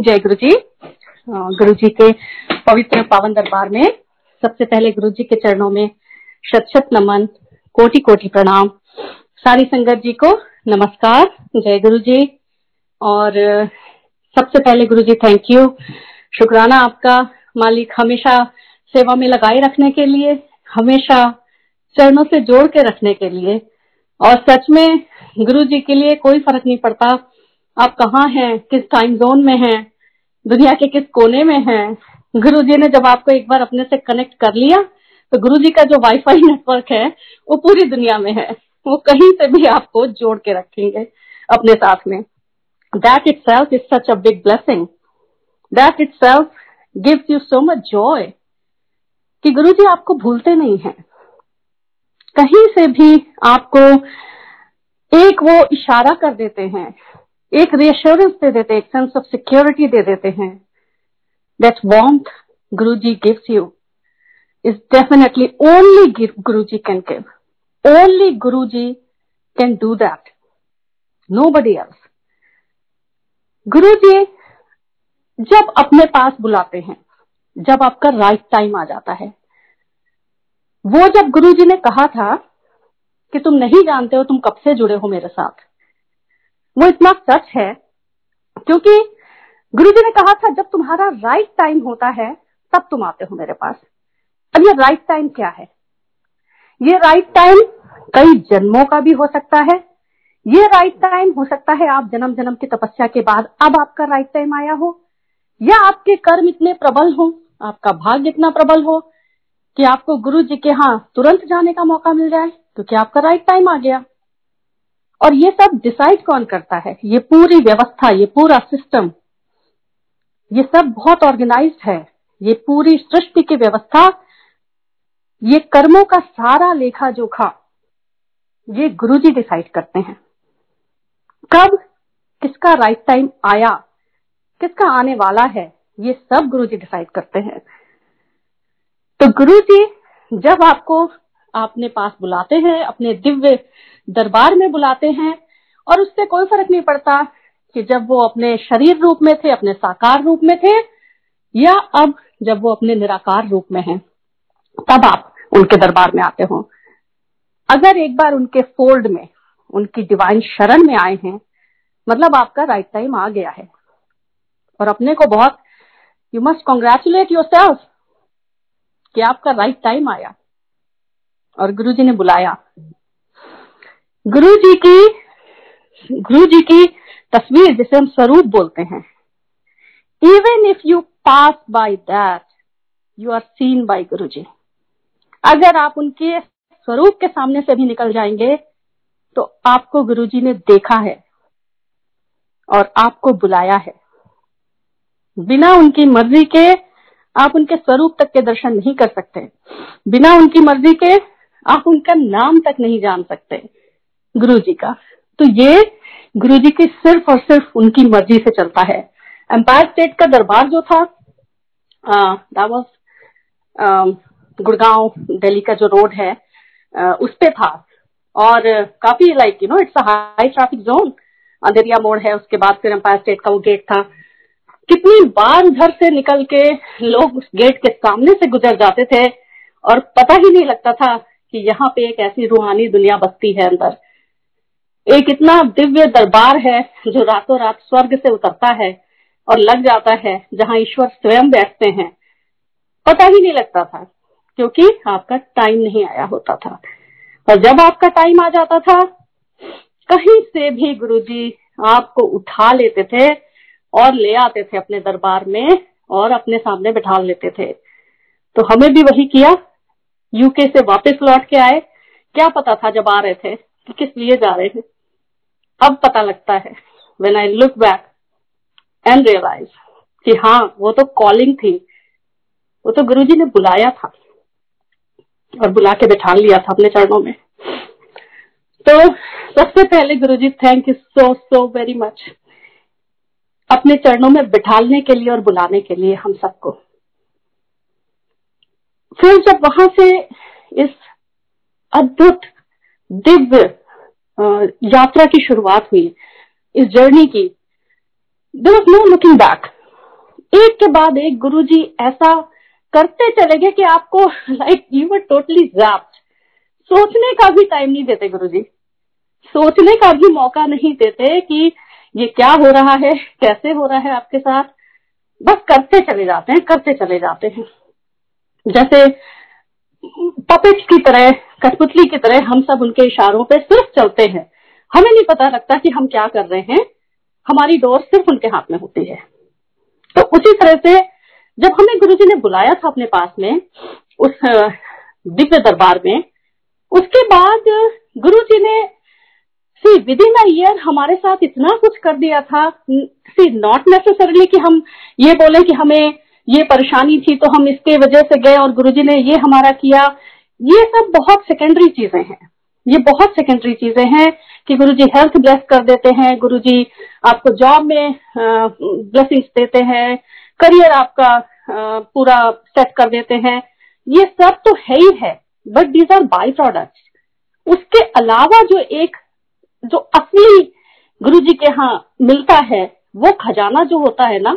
जय गुरु जी गुरु जी के पवित्र पावन दरबार में सबसे पहले गुरु जी के चरणों में शत शत नमन, कोटि कोटि प्रणाम। सारी संगत जी को नमस्कार। जय गुरु जी और, सबसे पहले गुरु जी थैंक यू शुक्राना आपका मालिक हमेशा सेवा में लगाए रखने के लिए, हमेशा चरणों से जोड़ के रखने के लिए। और सच में गुरु जी के लिए कोई फ़र्क नहीं पड़ता। आप कहाँ हैं? किस टाइम जोन में हैं? दुनिया के किस कोने में हैं? गुरु जी ने जब आपको एक बार अपने से कनेक्ट कर लिया तो गुरु जी का जो वाईफाई नेटवर्क है, वो पूरी दुनिया में है। वो कहीं से भी आपको जोड़ के रखेंगे अपने साथ में। That itself is such a big blessing that itself gives you so much joy कि गुरु जी आपको भूलते नहीं हैं। कहीं से भी आपको एक वो इशारा कर देते हैं एक रियश्योरेंस दे देते एक सेंस ऑफ़ सिक्योरिटी दे देते हैं that want Guru ji gives you is definitely only Guru ji can give only Guru ji can do that nobody else Guru ji जब अपने पास बुलाते हैं, जब आपका राइट टाइम आ जाता है, वो जब गुरु जी ने कहा था कि तुम नहीं जानते हो तुम कब से जुड़े हो मेरे साथ वो इतना सच है, क्योंकि गुरु जी ने कहा था, जब तुम्हारा राइट टाइम होता है, तब तुम आते हो मेरे पास। अब ये राइट टाइम क्या है? ये राइट टाइम कई जन्मों का भी हो सकता है। ये राइट टाइम हो सकता है आप जन्म जन्म की तपस्या के बाद अब आपका राइट टाइम आया हो, या आपके कर्म इतने प्रबल हो, आपका भाग्य इतना प्रबल हो, कि आपको गुरु जी के यहाँ तुरंत जाने का मौका मिल जाए, क्योंकि आपका राइट टाइम आ गया। और ये सब डिसाइड कौन करता है? ये पूरी व्यवस्था, ये पूरा सिस्टम ये सब बहुत ऑर्गेनाइज्ड है। ये पूरी सृष्टि की व्यवस्था, ये कर्मों का सारा लेखा जोखा ये गुरु जी डिसाइड करते हैं। कब किसका राइट टाइम आया, किसका आने वाला है, ये सब गुरु जी डिसाइड करते हैं। तो गुरु जी जब आपको अपने पास बुलाते हैं, अपने दिव्य दरबार में बुलाते हैं, और उससे कोई फ़र्क नहीं पड़ता कि जब वो अपने शरीर रूप में थे, अपने साकार रूप में थे, या अब जब वो अपने निराकार रूप में हैं, तब आप उनके दरबार में आते हो। अगर एक बार उनके फोल्ड में, उनकी डिवाइन शरण में आए हैं मतलब आपका राइट टाइम आ गया है। और अपने को बहुत you must congratulate yourself कि आपका राइट टाइम आया। और गुरु जी ने बुलाया। गुरु जी की गुरु जी की तस्वीर जिसे हम स्वरूप बोलते हैं। Even if you pass by that you are seen by Guru ji अगर आप उनके स्वरूप के सामने से भी निकल जाएँगे तो आपको गुरु जी ने देखा है और आपको बुलाया है। बिना उनकी मर्ज़ी के आप उनके स्वरूप तक के दर्शन नहीं कर सकते। बिना उनकी मर्ज़ी के आप उनका नाम तक नहीं जान सकते गुरु जी का। तो ये गुरु जी की सिर्फ़ और सिर्फ़ उनकी मर्ज़ी से चलता है। एम्पायर स्टेट का दरबार जो था दावस गुड़गांव दिल्ली का जो रोड है आ, उस पे था। और काफ़ी like you know it's high traffic zone Andheria मोड़ है उसके बाद फिर एम्पायर स्टेट का वो गेट था। कितनी बार घर से निकल के लोग उस गेट के सामने से गुजर जाते थे और पता ही नहीं लगता था कि यहाँ पे एक ऐसी रूहानी दुनिया बसती है अंदर। एक इतना दिव्य दरबार है जो रातों रात स्वर्ग से उतरता है और लग जाता है जहाँ ईश्वर स्वयं बैठते हैं। पता ही नहीं लगता था, क्योंकि आपका टाइम नहीं आया होता था। और जब आपका टाइम आ जाता था, कहीं से भी गुरुजी आपको उठा लेते थे और ले आते थे अपने दरबार में और अपने सामने बैठा लेते थे। तो हमें भी वही किया यूके से वापस लौट के आए। क्या पता था जब आ रहे थे कि किस लिए जा रहे थे। अब पता लगता है। When I look back and realize कि हाँ वो तो कॉलिंग थी। वो तो गुरुजी ने बुलाया था और बुला के बैठा लिया था अपने चरणों में। तो सबसे पहले Guruji thank you so so very much अपने चरणों में बिठालने के लिए और बुलाने के लिए हम सबको। फिर जब वहाँ से इस अद्भुत दिव्य यात्रा की शुरुआत हुई, इस जर्नी की there was no looking back एक के बाद एक गुरुजी ऐसा करते चले गए कि आपको like you were totally zapped सोचने का भी टाइम नहीं देते गुरुजी। सोचने का भी मौका नहीं देते कि ये क्या हो रहा है, कैसे हो रहा है आपके साथ। बस करते चले जाते हैं, करते चले जाते हैं। जैसे पपेट्स की तरह, कठपुतली की तरह हम सब उनके इशारों पे सिर्फ़ चलते हैं। हमें नहीं पता लगता कि हम क्या कर रहे हैं। हमारी डोर सिर्फ़ उनके हाथ में होती है। तो उसी तरह से जब हमें गुरु जी ने बुलाया था अपने पास में, उस दिव्य दरबार में, उसके बाद गुरु जी ने, सी विद इन ईयर, हमारे साथ इतना कुछ कर दिया था। सी, नॉट नेसेसरली कि हम ये बोले कि हमें ये परेशानी थी तो हम इसके वजह से गए और गुरुजी ने ये हमारा किया। ये सब बहुत सेकेंडरी चीज़ें हैं। ये बहुत सेकेंडरी चीज़ें हैं कि गुरुजी हेल्थ ब्लेस कर देते हैं। गुरुजी आपको जॉब में ब्लेसिंग्स देते हैं। करियर आपका पूरा सेट कर देते हैं। ये सब तो है ही है but these are byproduct उसके अलावा जो एक, जो असली गुरु जी के यहाँ मिलता है, वो खजाना जो होता है ना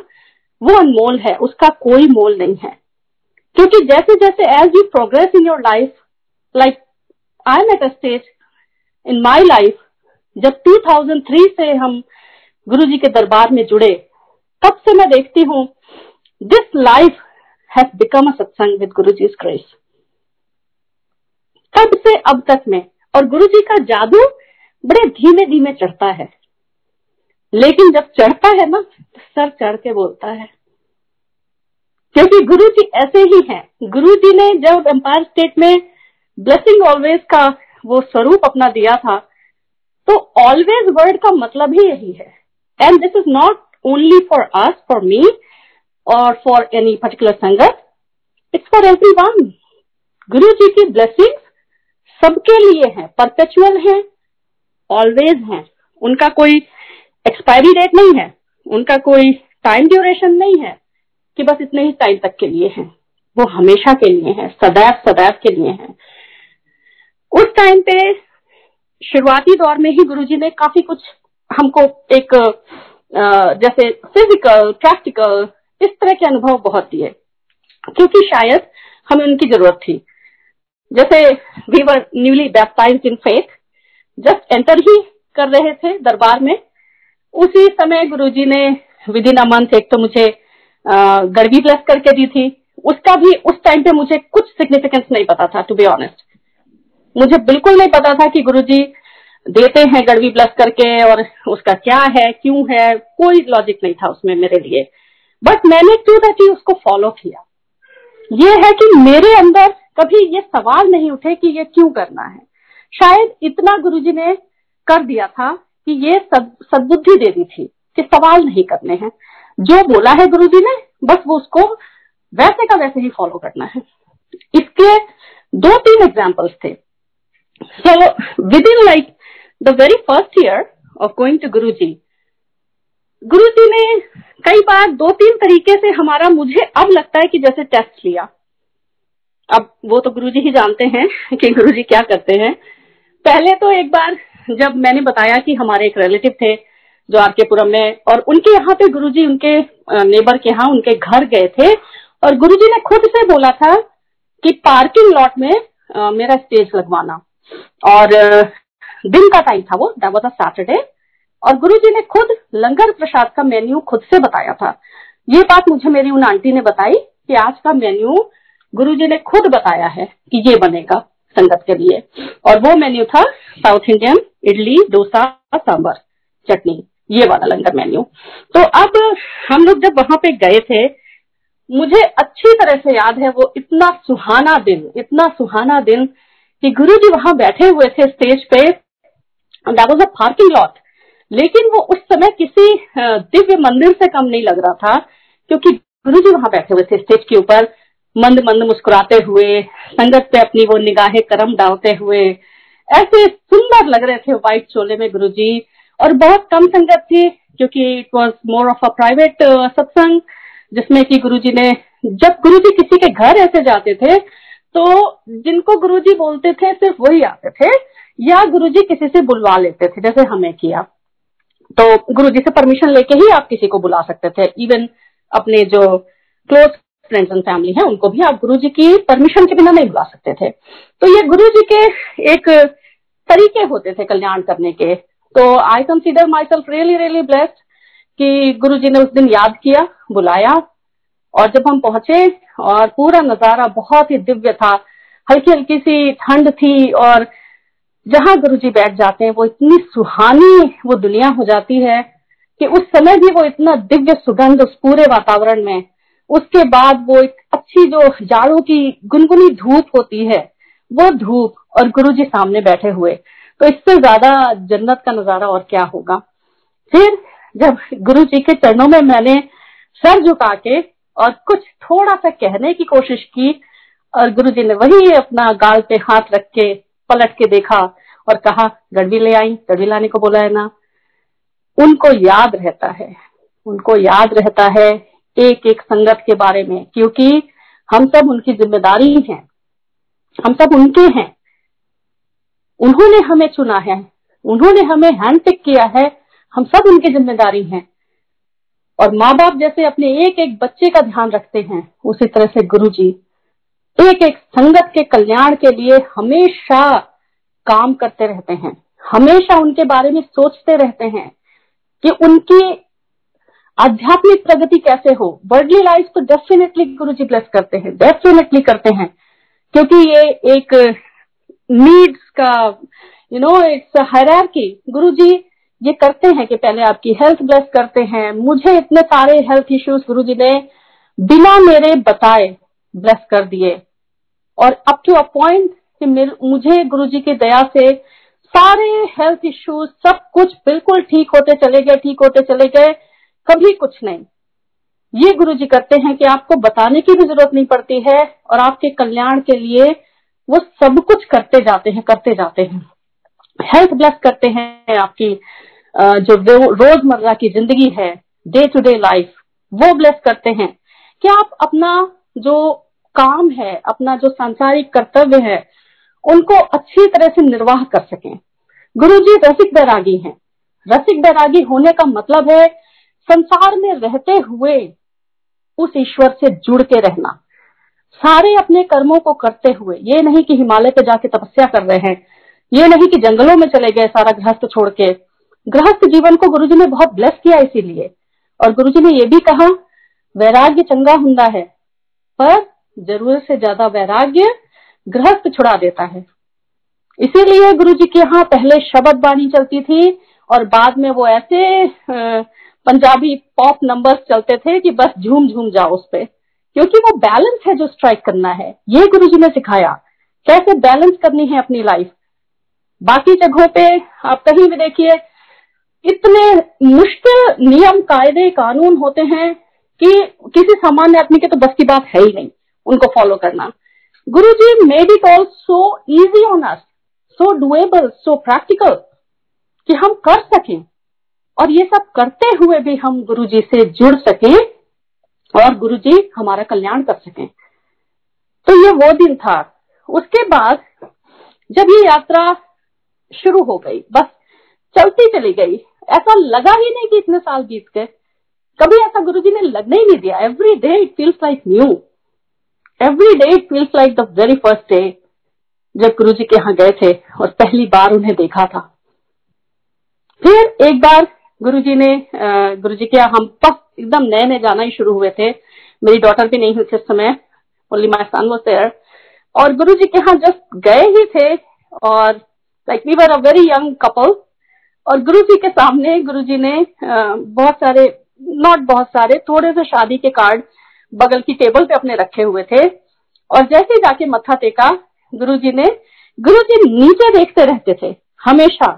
वो अनमोल है, उसका कोई मोल नहीं है। क्योंकि जैसे जैसे as you progress in your life like I am at a stage in my life जब 2003 से हम गुरु जी के दरबार में जुड़े, तब से मैं देखती हूँ this life has become a satsang with Guru ji grace तब से अब तक में, और गुरु जी का जादू बड़े धीमे धीमे चढ़ता है। लेकिन जब चढ़ता है ना तो सर चढ़ के बोलता है। क्योंकि गुरु जी ऐसे ही हैं। गुरु जी ने जब एम्पायर स्टेट में ब्लेसिंग ऑलवेज का वो स्वरूप अपना दिया था तो ऑलवेज वर्ड का मतलब ही यही है। And this is not only for us for me और for any particular sangat it's for everyone Guru ji की ब्लेसिंग सबके लिए है परपेचुअल है ऑलवेज है। उनका कोई एक्सपायरी डेट नहीं है। उनका कोई टाइम ड्यूरेशन नहीं है कि बस इतने ही टाइम तक के लिए है। वो हमेशा के लिए है, सदैव सदैव के लिए है। उस टाइम पे शुरुआती दौर में ही गुरुजी ने काफ़ी कुछ हमको एक जैसे फ़िज़िकल प्रैक्टिकल इस तरह के अनुभव बहुत दिए। क्योंकि शायद हमें उनकी ज़रूरत थी। जैसे we were newly baptize in faith just enter ही कर रहे थे दरबार में। उसी समय गुरुजी ने विद इन अ मंथ एक तो मुझे गड़वी ब्लेस करके दी थी। उसका भी उस टाइम पे मुझे कुछ सिग्निफिकेंस नहीं पता था टू बी ऑनेस्ट मुझे बिल्कुल नहीं पता था कि गुरुजी देते हैं गड़वी ब्लस करके और उसका क्या है, क्यों है, कोई लॉजिक नहीं था उसमें मेरे लिए। बट मैंने टू दैट उसको फॉलो किया। ये है कि मेरे अंदर कभी ये सवाल नहीं उठे कि ये क्यों करना है। शायद इतना गुरुजी ने कर दिया था कि ये सदबुद्धि दे दी थी कि सवाल नहीं करने हैं। जो बोला है गुरुजी ने, बस वो उसको वैसे का वैसे ही फॉलो करना है। इसके दो तीन एग्जाम्पल्स थे। So within like the very first year of going to Guru ji Guru जी ने कई बार दो तीन तरीके से हमारा, मुझे अब लगता है कि जैसे टेस्ट लिया। अब वो तो गुरु जी ही जानते हैं कि गुरु जी क्या करते हैं। पहले तो एक बार जब मैंने बताया कि हमारे एक रिलेटिव थे जो आर के पुरम में और उनके यहाँ पे गुरुजी उनके नेबर के यहाँ उनके घर गए थे और गुरुजी ने खुद से बोला था कि पार्किंग लॉट में आ, मेरा स्टेज लगवाना और दिन का टाइम था वो दैट वाज अ सैटरडे और गुरुजी ने खुद लंगर प्रसाद का मेन्यू खुद से बताया था। ये बात मुझे मेरी उन आंटी ने बताई कि आज का मेन्यू गुरुजी ने खुद बताया है कि ये बनेगा। संगत के लिए। और वो मेन्यू था साउथ इंडियन इडली, डोसा सांबर चटनी। ये वाला लंगर मेन्यू तो अब हम लोग जब वहाँ पे गए थे, मुझे अच्छी तरह से याद है वो इतना सुहाना दिन, इतना सुहाना दिन कि गुरु जी वहाँ बैठे हुए थे स्टेज पे। वाज अ पार्किंग लॉट लेकिन वो उस समय किसी दिव्य मंदिर से कम नहीं लग रहा था, क्योंकि गुरु जी वहाँ बैठे हुए थे स्टेज के ऊपर। मंद मंद मुस्कुराते हुए, संगत पे अपनी वो निगाहें करम डालते हुए। ऐसे सुंदर लग रहे थे व्हाइट चोले में गुरुजी। और बहुत कम संगत थी, क्योंकि it was more of a private satsang जिसमें कि गुरुजी ने, जब गुरुजी किसी के घर ऐसे जाते थे तो जिनको गुरुजी बोलते थे, सिर्फ़ वही आते थे, या गुरुजी किसी से बुलवा लेते थे, जैसे हमें किया। तो गुरुजी से परमिशन लेके ही आप किसी को बुला सकते थे इवन अपने जो क्लोज फ्रेंड्स एंड फैमिली है, उनको भी आप गुरु जी की परमिशन के बिना नहीं बुला सकते थे। तो ये गुरु जी के एक तरीके होते थे कल्याण करने के। तो I consider myself really really blessed कि गुरु जी ने उस दिन याद किया, बुलाया, और जब हम पहुँचे और पूरा नज़ारा बहुत ही दिव्य था हल्की हल्की सी ठंड थी और जहाँ गुरु जी बैठ जाते हैं, वो इतनी सुहानी वो दुनिया हो जाती है कि उस समय भी वो इतना दिव्य सुगंध उस पूरे वातावरण में उसके बाद वो एक अच्छी जो जाड़ों की गुनगुनी धूप होती है, वो धूप और गुरु जी सामने बैठे हुए। तो इससे ज़्यादा जन्नत का नज़ारा और क्या होगा? फिर जब गुरु जी के चरणों में मैंने सर झुका के और कुछ थोड़ा सा कहने की कोशिश की, और गुरु जी ने वही अपना गाल पे हाथ रख के पलट के देखा और कहा गड़वी ले आई गड़वी लाने को बोला है ना? उनको याद रहता है, उनको याद रहता है एक एक संगत के बारे में, क्योंकि हम सब उनकी ज़िम्मेदारी हैं हम सब उनके हैं। उन्होंने हमें चुना है। उन्होंने हमें हैंड पिक किया है। हम सब उनकी ज़िम्मेदारी हैं। और माँ बाप जैसे अपने एक एक बच्चे का ध्यान रखते हैं, उसी तरह से गुरु जी एक एक संगत के कल्याण के लिए हमेशा काम करते रहते हैं। हमेशा उनके बारे में सोचते रहते हैं कि उनकी आध्यात्मिक प्रगति कैसे हो? वर्डली लाइफ तो डेफिनेटली गुरु जी ब्लेस करते हैं डेफिनेटली करते हैं, क्योंकि ये एक नीड्स का यू नो इट्स हायरार्की गुरु जी ये करते हैं कि पहले आपकी हेल्थ ब्लेस करते हैं। मुझे इतने सारे हेल्थ इश्यूज़ गुरु जी ने बिना मेरे बताए ब्लेस कर दिए। और अप टू अ पॉइंट कि मुझे गुरु जी की दया से सारे हेल्थ इश्यूज़ सब कुछ बिल्कुल ठीक होते चले गए, ठीक होते चले गए। कभी कुछ नहीं। ये गुरु जी करते हैं कि आपको बताने की भी ज़रूरत नहीं पड़ती है और आपके कल्याण के लिए वो सब कुछ करते जाते हैं, करते जाते हैं। हेल्थ ब्लेस करते हैं आपकी जो रोज़मर्रा की ज़िंदगी है डे टू डे लाइफ वो ब्लेस करते हैं। कि आप अपना जो काम है, अपना जो सांसारिक कर्तव्य है, उनको अच्छी तरह से निर्वाह कर सकें? गुरु जी रसिक बैरागी हैं। रसिक बैरागी होने का मतलब है संसार में रहते हुए उस ईश्वर से जुड़ के रहना। सारे अपने कर्मों को करते हुए, ये नहीं कि हिमालय पे जाके तपस्या कर रहे हैं, ये नहीं कि जंगलों में चले गए सारा गृहस्थ छोड़ के। गृहस्थ जीवन को गुरुजी ने बहुत ब्लेस किया इसीलिए। और गुरुजी ने ये भी कहा, वैराग्य चंगा हुंदा है, पर ज़रूरत से ज़्यादा वैराग्य गृहस्थ छुड़ा देता है। इसीलिए गुरु जी के यहाँ पहले शब्द बाणी चलती थी, और बाद में वो ऐसे पंजाबी पॉप नंबर्स चलते थे कि बस झूम झूम जाओ उस पर क्योंकि वो बैलेंस है जो स्ट्राइक करना है। ये गुरु जी ने सिखाया, कैसे बैलेंस करनी है अपनी लाइफ बाकी जगहों पे आप कहीं भी देखिए, इतने मुश्किल नियम, कायदे, कानून होते हैं कि किसी सामान्य आदमी के तो बस की बात है ही नहीं, उनको फॉलो करना। Guru ji made it all so easy on us so doable so practical कि हम कर सकें। और ये सब करते हुए भी हम गुरु जी से जुड़ सके और गुरु जी हमारा कल्याण कर सके। तो ये वो दिन था। उसके बाद जब ये यात्रा शुरू हो गई, बस चलती चली गई। ऐसा लगा ही नहीं कि इतने साल बीत गए। कभी ऐसा गुरु जी ने लगने ही नहीं दिया। Every day it feels like new every day it feels like the very first day जब गुरु जी के यहाँ गए थे और पहली बार उन्हें देखा था। फिर एक बार गुरु जी ने गुरु जी के हम बस एकदम नए नए जाना ही शुरू हुए थे। मेरी डॉटर भी नहीं हुई उस समय only my son was there और गुरु जी के यहाँ जस्ट गए ही थे, और like we were a very young couple और गुरु जी के सामने गुरु जी ने बहुत सारे नॉट बहुत सारे, थोड़े से शादी के कार्ड बगल की टेबल पे अपने रखे हुए थे। और जैसे जाके मत्था टेका गुरु जी ने गुरु जी नीचे देखते रहते थे, हमेशा।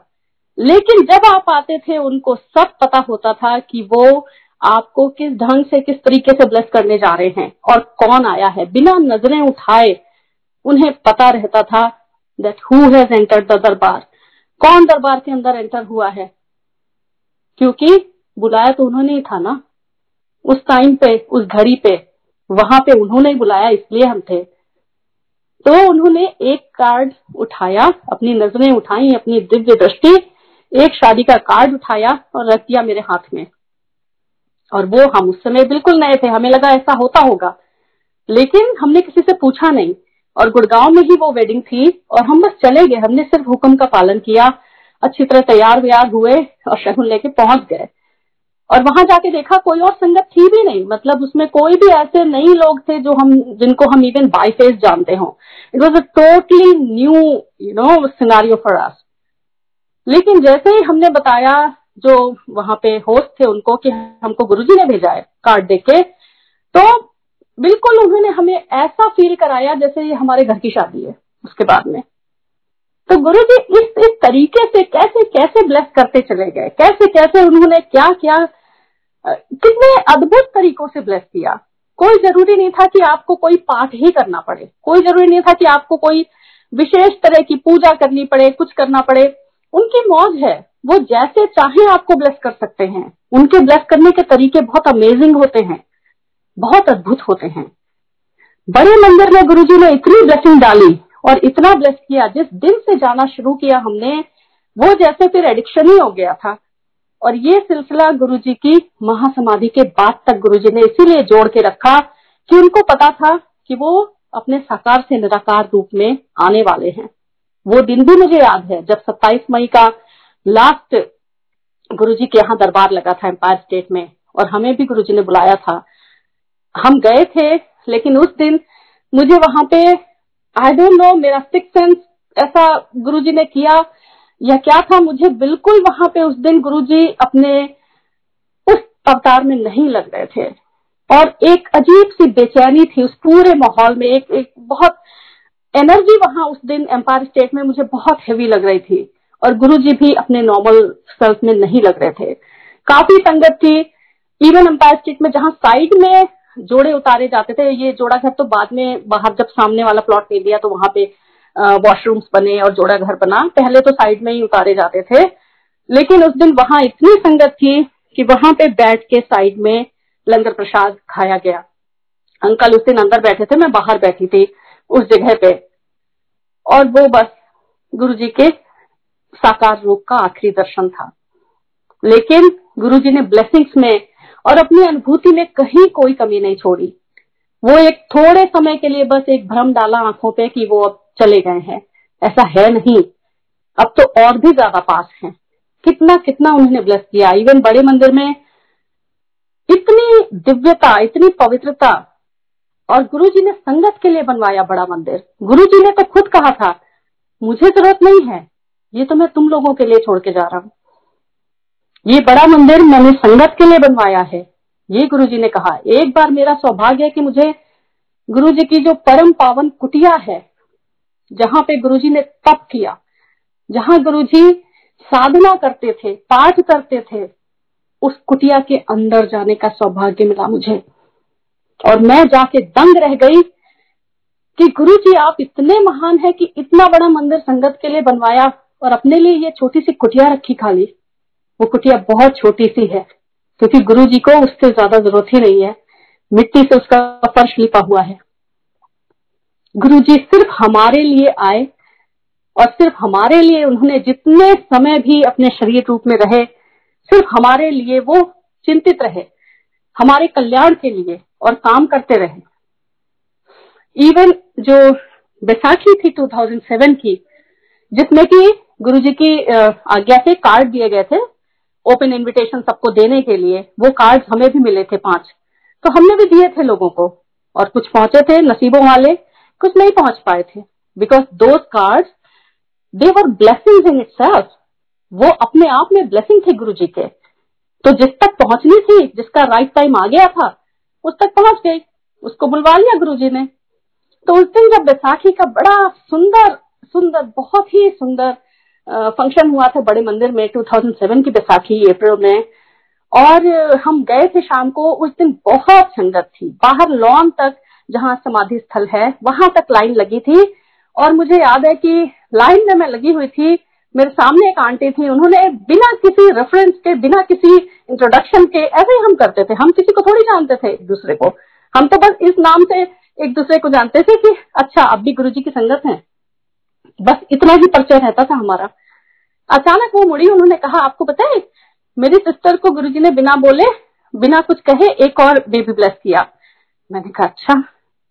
लेकिन जब आप आते थे, उनको सब पता होता था कि वो आपको किस ढंग से, किस तरीके से ब्लेस करने जा रहे हैं और कौन आया है। बिना नज़रें उठाए उन्हें पता रहता था that who has entered the दरबार कौन दरबार के अंदर एंटर हुआ है? क्योंकि बुलाया तो उन्होंने ही था ना। उस टाइम पे, उस घड़ी पे, वहाँ पे उन्होंने ही बुलाया, इसलिए हम थे। तो उन्होंने एक कार्ड उठाया, अपनी नज़रें उठाई, अपनी दिव्य दृष्टि एक शादी का कार्ड उठाया और रख दिया मेरे हाथ में। और वो हम उस समय बिल्कुल नए थे, हमें लगा ऐसा होता होगा। लेकिन हमने किसी से पूछा नहीं और गुड़गांव में ही वो वेडिंग थी और हम बस चले गए, हमने सिर्फ़ हुक्म का पालन किया, अच्छी तरह तैयार व्यार हुए और शगुन लेके पहुँच गए। और वहाँ जाके देखा कोई और संगत थी भी नहीं मतलब उसमें कोई भी ऐसे नई लोग थे जो हम, जिनको हम इवन बाई फेस जानते हो। It was a totally new you know scenario for us लेकिन जैसे ही हमने बताया जो वहाँ पे होस्ट थे उनको कि हमको गुरुजी ने भेजा है कार्ड देके तो बिल्कुल उन्होंने हमें ऐसा फील कराया जैसे ये हमारे घर की शादी है, उसके बाद में। तो गुरु जी इस इस तरीके से कैसे कैसे ब्लेस करते चले गए? कैसे कैसे उन्होंने क्या क्या कितने अद्भुत तरीकों से ब्लेस किया? कोई ज़रूरी नहीं था कि आपको कोई पाठ ही करना पड़े। कोई ज़रूरी नहीं था कि आपको कोई विशेष तरह की पूजा करनी पड़े, कुछ करना पड़े। उनकी मौज है। वो जैसे चाहे आपको ब्लेस कर सकते हैं। उनके ब्लेस करने के तरीके बहुत अमेजिंग होते हैं। बहुत अद्भुत होते हैं। बड़े मंदिर में गुरुजी ने इतनी ब्लेसिंग डाली और इतना ब्लेस किया। जिस दिन से जाना शुरू किया हमने, वो जैसे फिर एडिक्शन ही हो गया था। और ये सिलसिला गुरुजी की महासमाधि के बाद तक गुरुजी ने इसीलिए जोड़ के रखा कि उनको पता था कि वो अपने साकार से निराकार रूप में आने वाले हैं। वो दिन भी मुझे याद है जब 27 मई का लास्ट गुरुजी के यहाँ दरबार लगा था एम्पायर स्टेट में और हमें भी गुरुजी ने बुलाया था। हम गए थे, लेकिन उस दिन मुझे वहाँ पे आई डोंट नो मेरा सिक्स सेंस ऐसा गुरुजी ने किया या क्या था, मुझे बिल्कुल वहाँ पे उस दिन गुरुजी अपने उस अवतार में नहीं लग रहे थे। और एक अजीब सी बेचैनी थी उस पूरे माहौल में, एक एक बहुत एनर्जी वहाँ उस दिन एम्पायर स्टेट में मुझे बहुत हेवी लग रही थी और गुरु जी भी अपने नॉर्मल सेल्फ में नहीं लग रहे थे। काफ़ी संगत थी। इवन एम्पायर स्टेट में जहाँ साइड में जोड़े उतारे जाते थे, ये जोड़ा घर तो बाद में बाहर जब सामने वाला प्लॉट ले लिया तो वहाँ पे वॉशरूम्स बने और जोड़ा घर बना। पहले तो साइड में ही उतारे जाते थे। लेकिन उस दिन वहाँ इतनी संगत थी कि वहाँ पे बैठ के साइड में लंगर प्रसाद खाया गया। अंकल उस दिन अंदर बैठे थे, मैं बाहर बैठी थी। उस जगह पे। और वो बस गुरु जी के साकार रूप का आखिरी दर्शन था। लेकिन गुरु जी ने ब्लेसिंग्स में और अपनी अनुभूति में कहीं कोई कमी नहीं छोड़ी। वो एक थोड़े समय के लिए बस एक भ्रम डाला आँखों पे कि वो अब चले गए हैं। ऐसा है नहीं। अब तो और भी ज़्यादा पास है। कितना कितना उन्होंने ब्लेस किया। इवन बड़े मंदिर में इतनी दिव्यता, इतनी पवित्रता और गुरु जी ने संगत के लिए बनवाया बड़ा मंदिर। गुरु जी ने तो खुद कहा था, मुझे ज़रूरत नहीं है, ये तो मैं तुम लोगों के लिए छोड़ के जा रहा हूँ। ये बड़ा मंदिर मैंने संगत के लिए बनवाया है। ये गुरु जी ने कहा, एक बार मेरा सौभाग्य है कि मुझे गुरु जी की जो परम पावन कुटिया है, जहाँ पे गुरु जी ने तप किया, जहाँ गुरु जी साधना करते थे, पाठ करते थे, उस कुटिया के अंदर जाने का सौभाग्य मिला मुझे। और मैं जाके दंग रह गई कि गुरु जी आप इतने महान है कि इतना बड़ा मंदिर संगत के लिए बनवाया और अपने लिए ये छोटी सी कुटिया रखी खाली। वो कुटिया बहुत छोटी सी है, क्योंकि तो गुरु जी को उससे ज़्यादा ज़रूरत ही नहीं है। मिट्टी से उसका फर्श लिपा हुआ है। गुरु जी सिर्फ़ हमारे लिए आए और सिर्फ़ हमारे लिए उन्होंने जितने समय भी अपने शरीर रूप में रहे, सिर्फ़ हमारे लिए वो चिंतित रहे। हमारे कल्याण के लिए और काम करते रहे। इवन जो बैसाखी थी 2007 की, जिसमें कि गुरु जी की आज्ञा से कार्ड दिए गए थे ओपन इनविटेशन सबको देने के लिए, वो कार्ड हमें भी मिले थे पाँच। तो हमने भी दिए थे लोगों को, और कुछ पहुँचे थे नसीबों वाले, कुछ नहीं पहुँच पाए थे। बिकॉज़ दो card they were blessing in it वो अपने आप में ब्लेसिंग थे गुरु जी के। तो जिस तक पहुंचनी थी जिसका राइट टाइम आ गया था, उस तक पहुँच गई उसको बुलवा लिया गुरु ने। तो उस दिन जब बैसाखी का बड़ा सुंदर सुंदर, बहुत ही सुंदर फ़ंक्शन हुआ था बड़े मंदिर में 2007 की बैसाखी अप्रैल में। और हम गए थे शाम को, उस दिन बहुत संगत थी। बाहर लॉन तक, जहाँ समाधि स्थल है, वहाँ तक लाइन लगी थी। और मुझे याद है कि लाइन में मैं लगी हुई थी मेरे सामने एक आंटी थी, उन्होंने बिना किसी रेफरेंस के, बिना किसी इंट्रोडक्शन के, ऐसे ही हम करते थे। हम किसी को थोड़ी जानते थे एक दूसरे को। हम तो बस इस नाम से एक दूसरे को जानते थे कि अच्छा अब भी गुरु जी की संगत है। बस इतना ही परिचय रहता था हमारा। अचानक वो मुड़ी, उन्होंने कहा, आपको है, मेरी सिस्टर को गुरुजी ने बिना बोले, बिना कुछ कहे, एक और बेबी ब्लेस किया। मैंने कहा अच्छा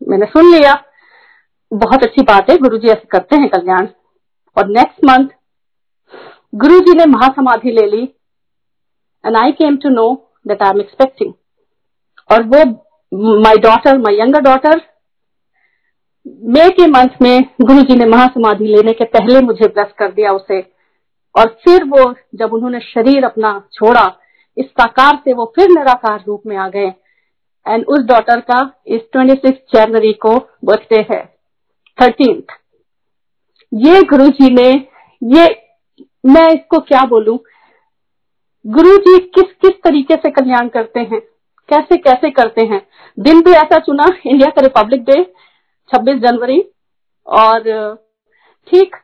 मैंने सुन लिया। बहुत अच्छी बात है गुरु जी ऐसे करते हैं कल्याण। और नेक्स्ट मंथ गुरु जी ने महासमाधि ले ली and I came to know that I am expecting और वो my daughter my younger daughter May के मंथ में गुरु जी ने महासमाधि लेने के पहले मुझे ब्लेस कर दिया उसे। और फिर वो जब उन्होंने शरीर अपना छोड़ा, इस साकार से वो फिर निराकार रूप में आ गए। एंड उस डॉटर का इस ट्वेंटी सिक्स जनवरी को बर्थडे है थर्टींथ ये गुरु जी ने ये मैं इसको क्या बोलूँ? गुरु जी किस किस तरीके से कल्याण करते हैं? कैसे कैसे करते हैं? दिन भी ऐसा चुना इंडिया का रिपब्लिक डे 26 जनवरी, और, ठीक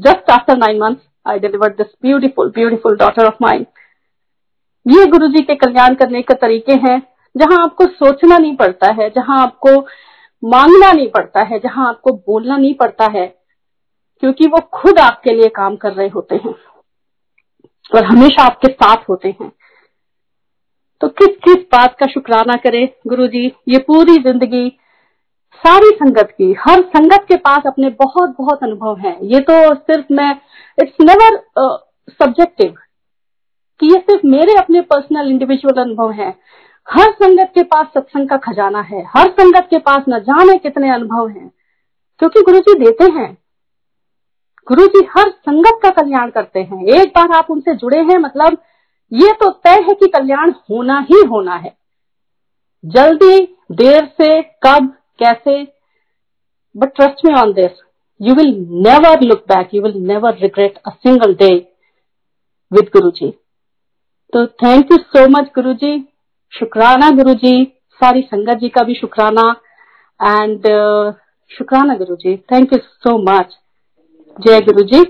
just after nine month I delivered this beautiful beautiful daughter of mind ये गुरु जी के कल्याण करने के तरीके हैं, जहाँ आपको सोचना नहीं पड़ता है, जहाँ आपको मांगना नहीं पड़ता है, जहाँ आपको बोलना नहीं पड़ता है। क्योंकि वो खुद आपके लिए काम कर रहे होते हैं और हमेशा आपके साथ होते हैं। तो किस किस बात का शुक्राना करें गुरु जी ये पूरी ज़िंदगी, सारी संगत की, हर संगत के पास अपने बहुत बहुत अनुभव हैं। ये तो सिर्फ़ मैं इट्स नेवर सब्जेक्टिव कि ये सिर्फ़ मेरे अपने पर्सनल इंडिविजुअल अनुभव हैं। हर संगत के पास सत्संग का खजाना है। हर संगत के पास न जाने कितने अनुभव हैं। क्योंकि गुरु जी देते हैं। गुरु जी हर संगत का कल्याण करते हैं। एक बार आप उनसे जुड़े हैं मतलब ये तो तय है कि कल्याण होना ही होना है। जल्दी देर से कब कैसे but trust me on this you will never look back you will never regret a single day with Guru ji तो थैंक यू सो मच गुरु जी शुक्राना गुरु जी सारी संगत जी का भी शुक्राना एंड uh, शुक्राना Guru ji thank you so much जय गुरु जी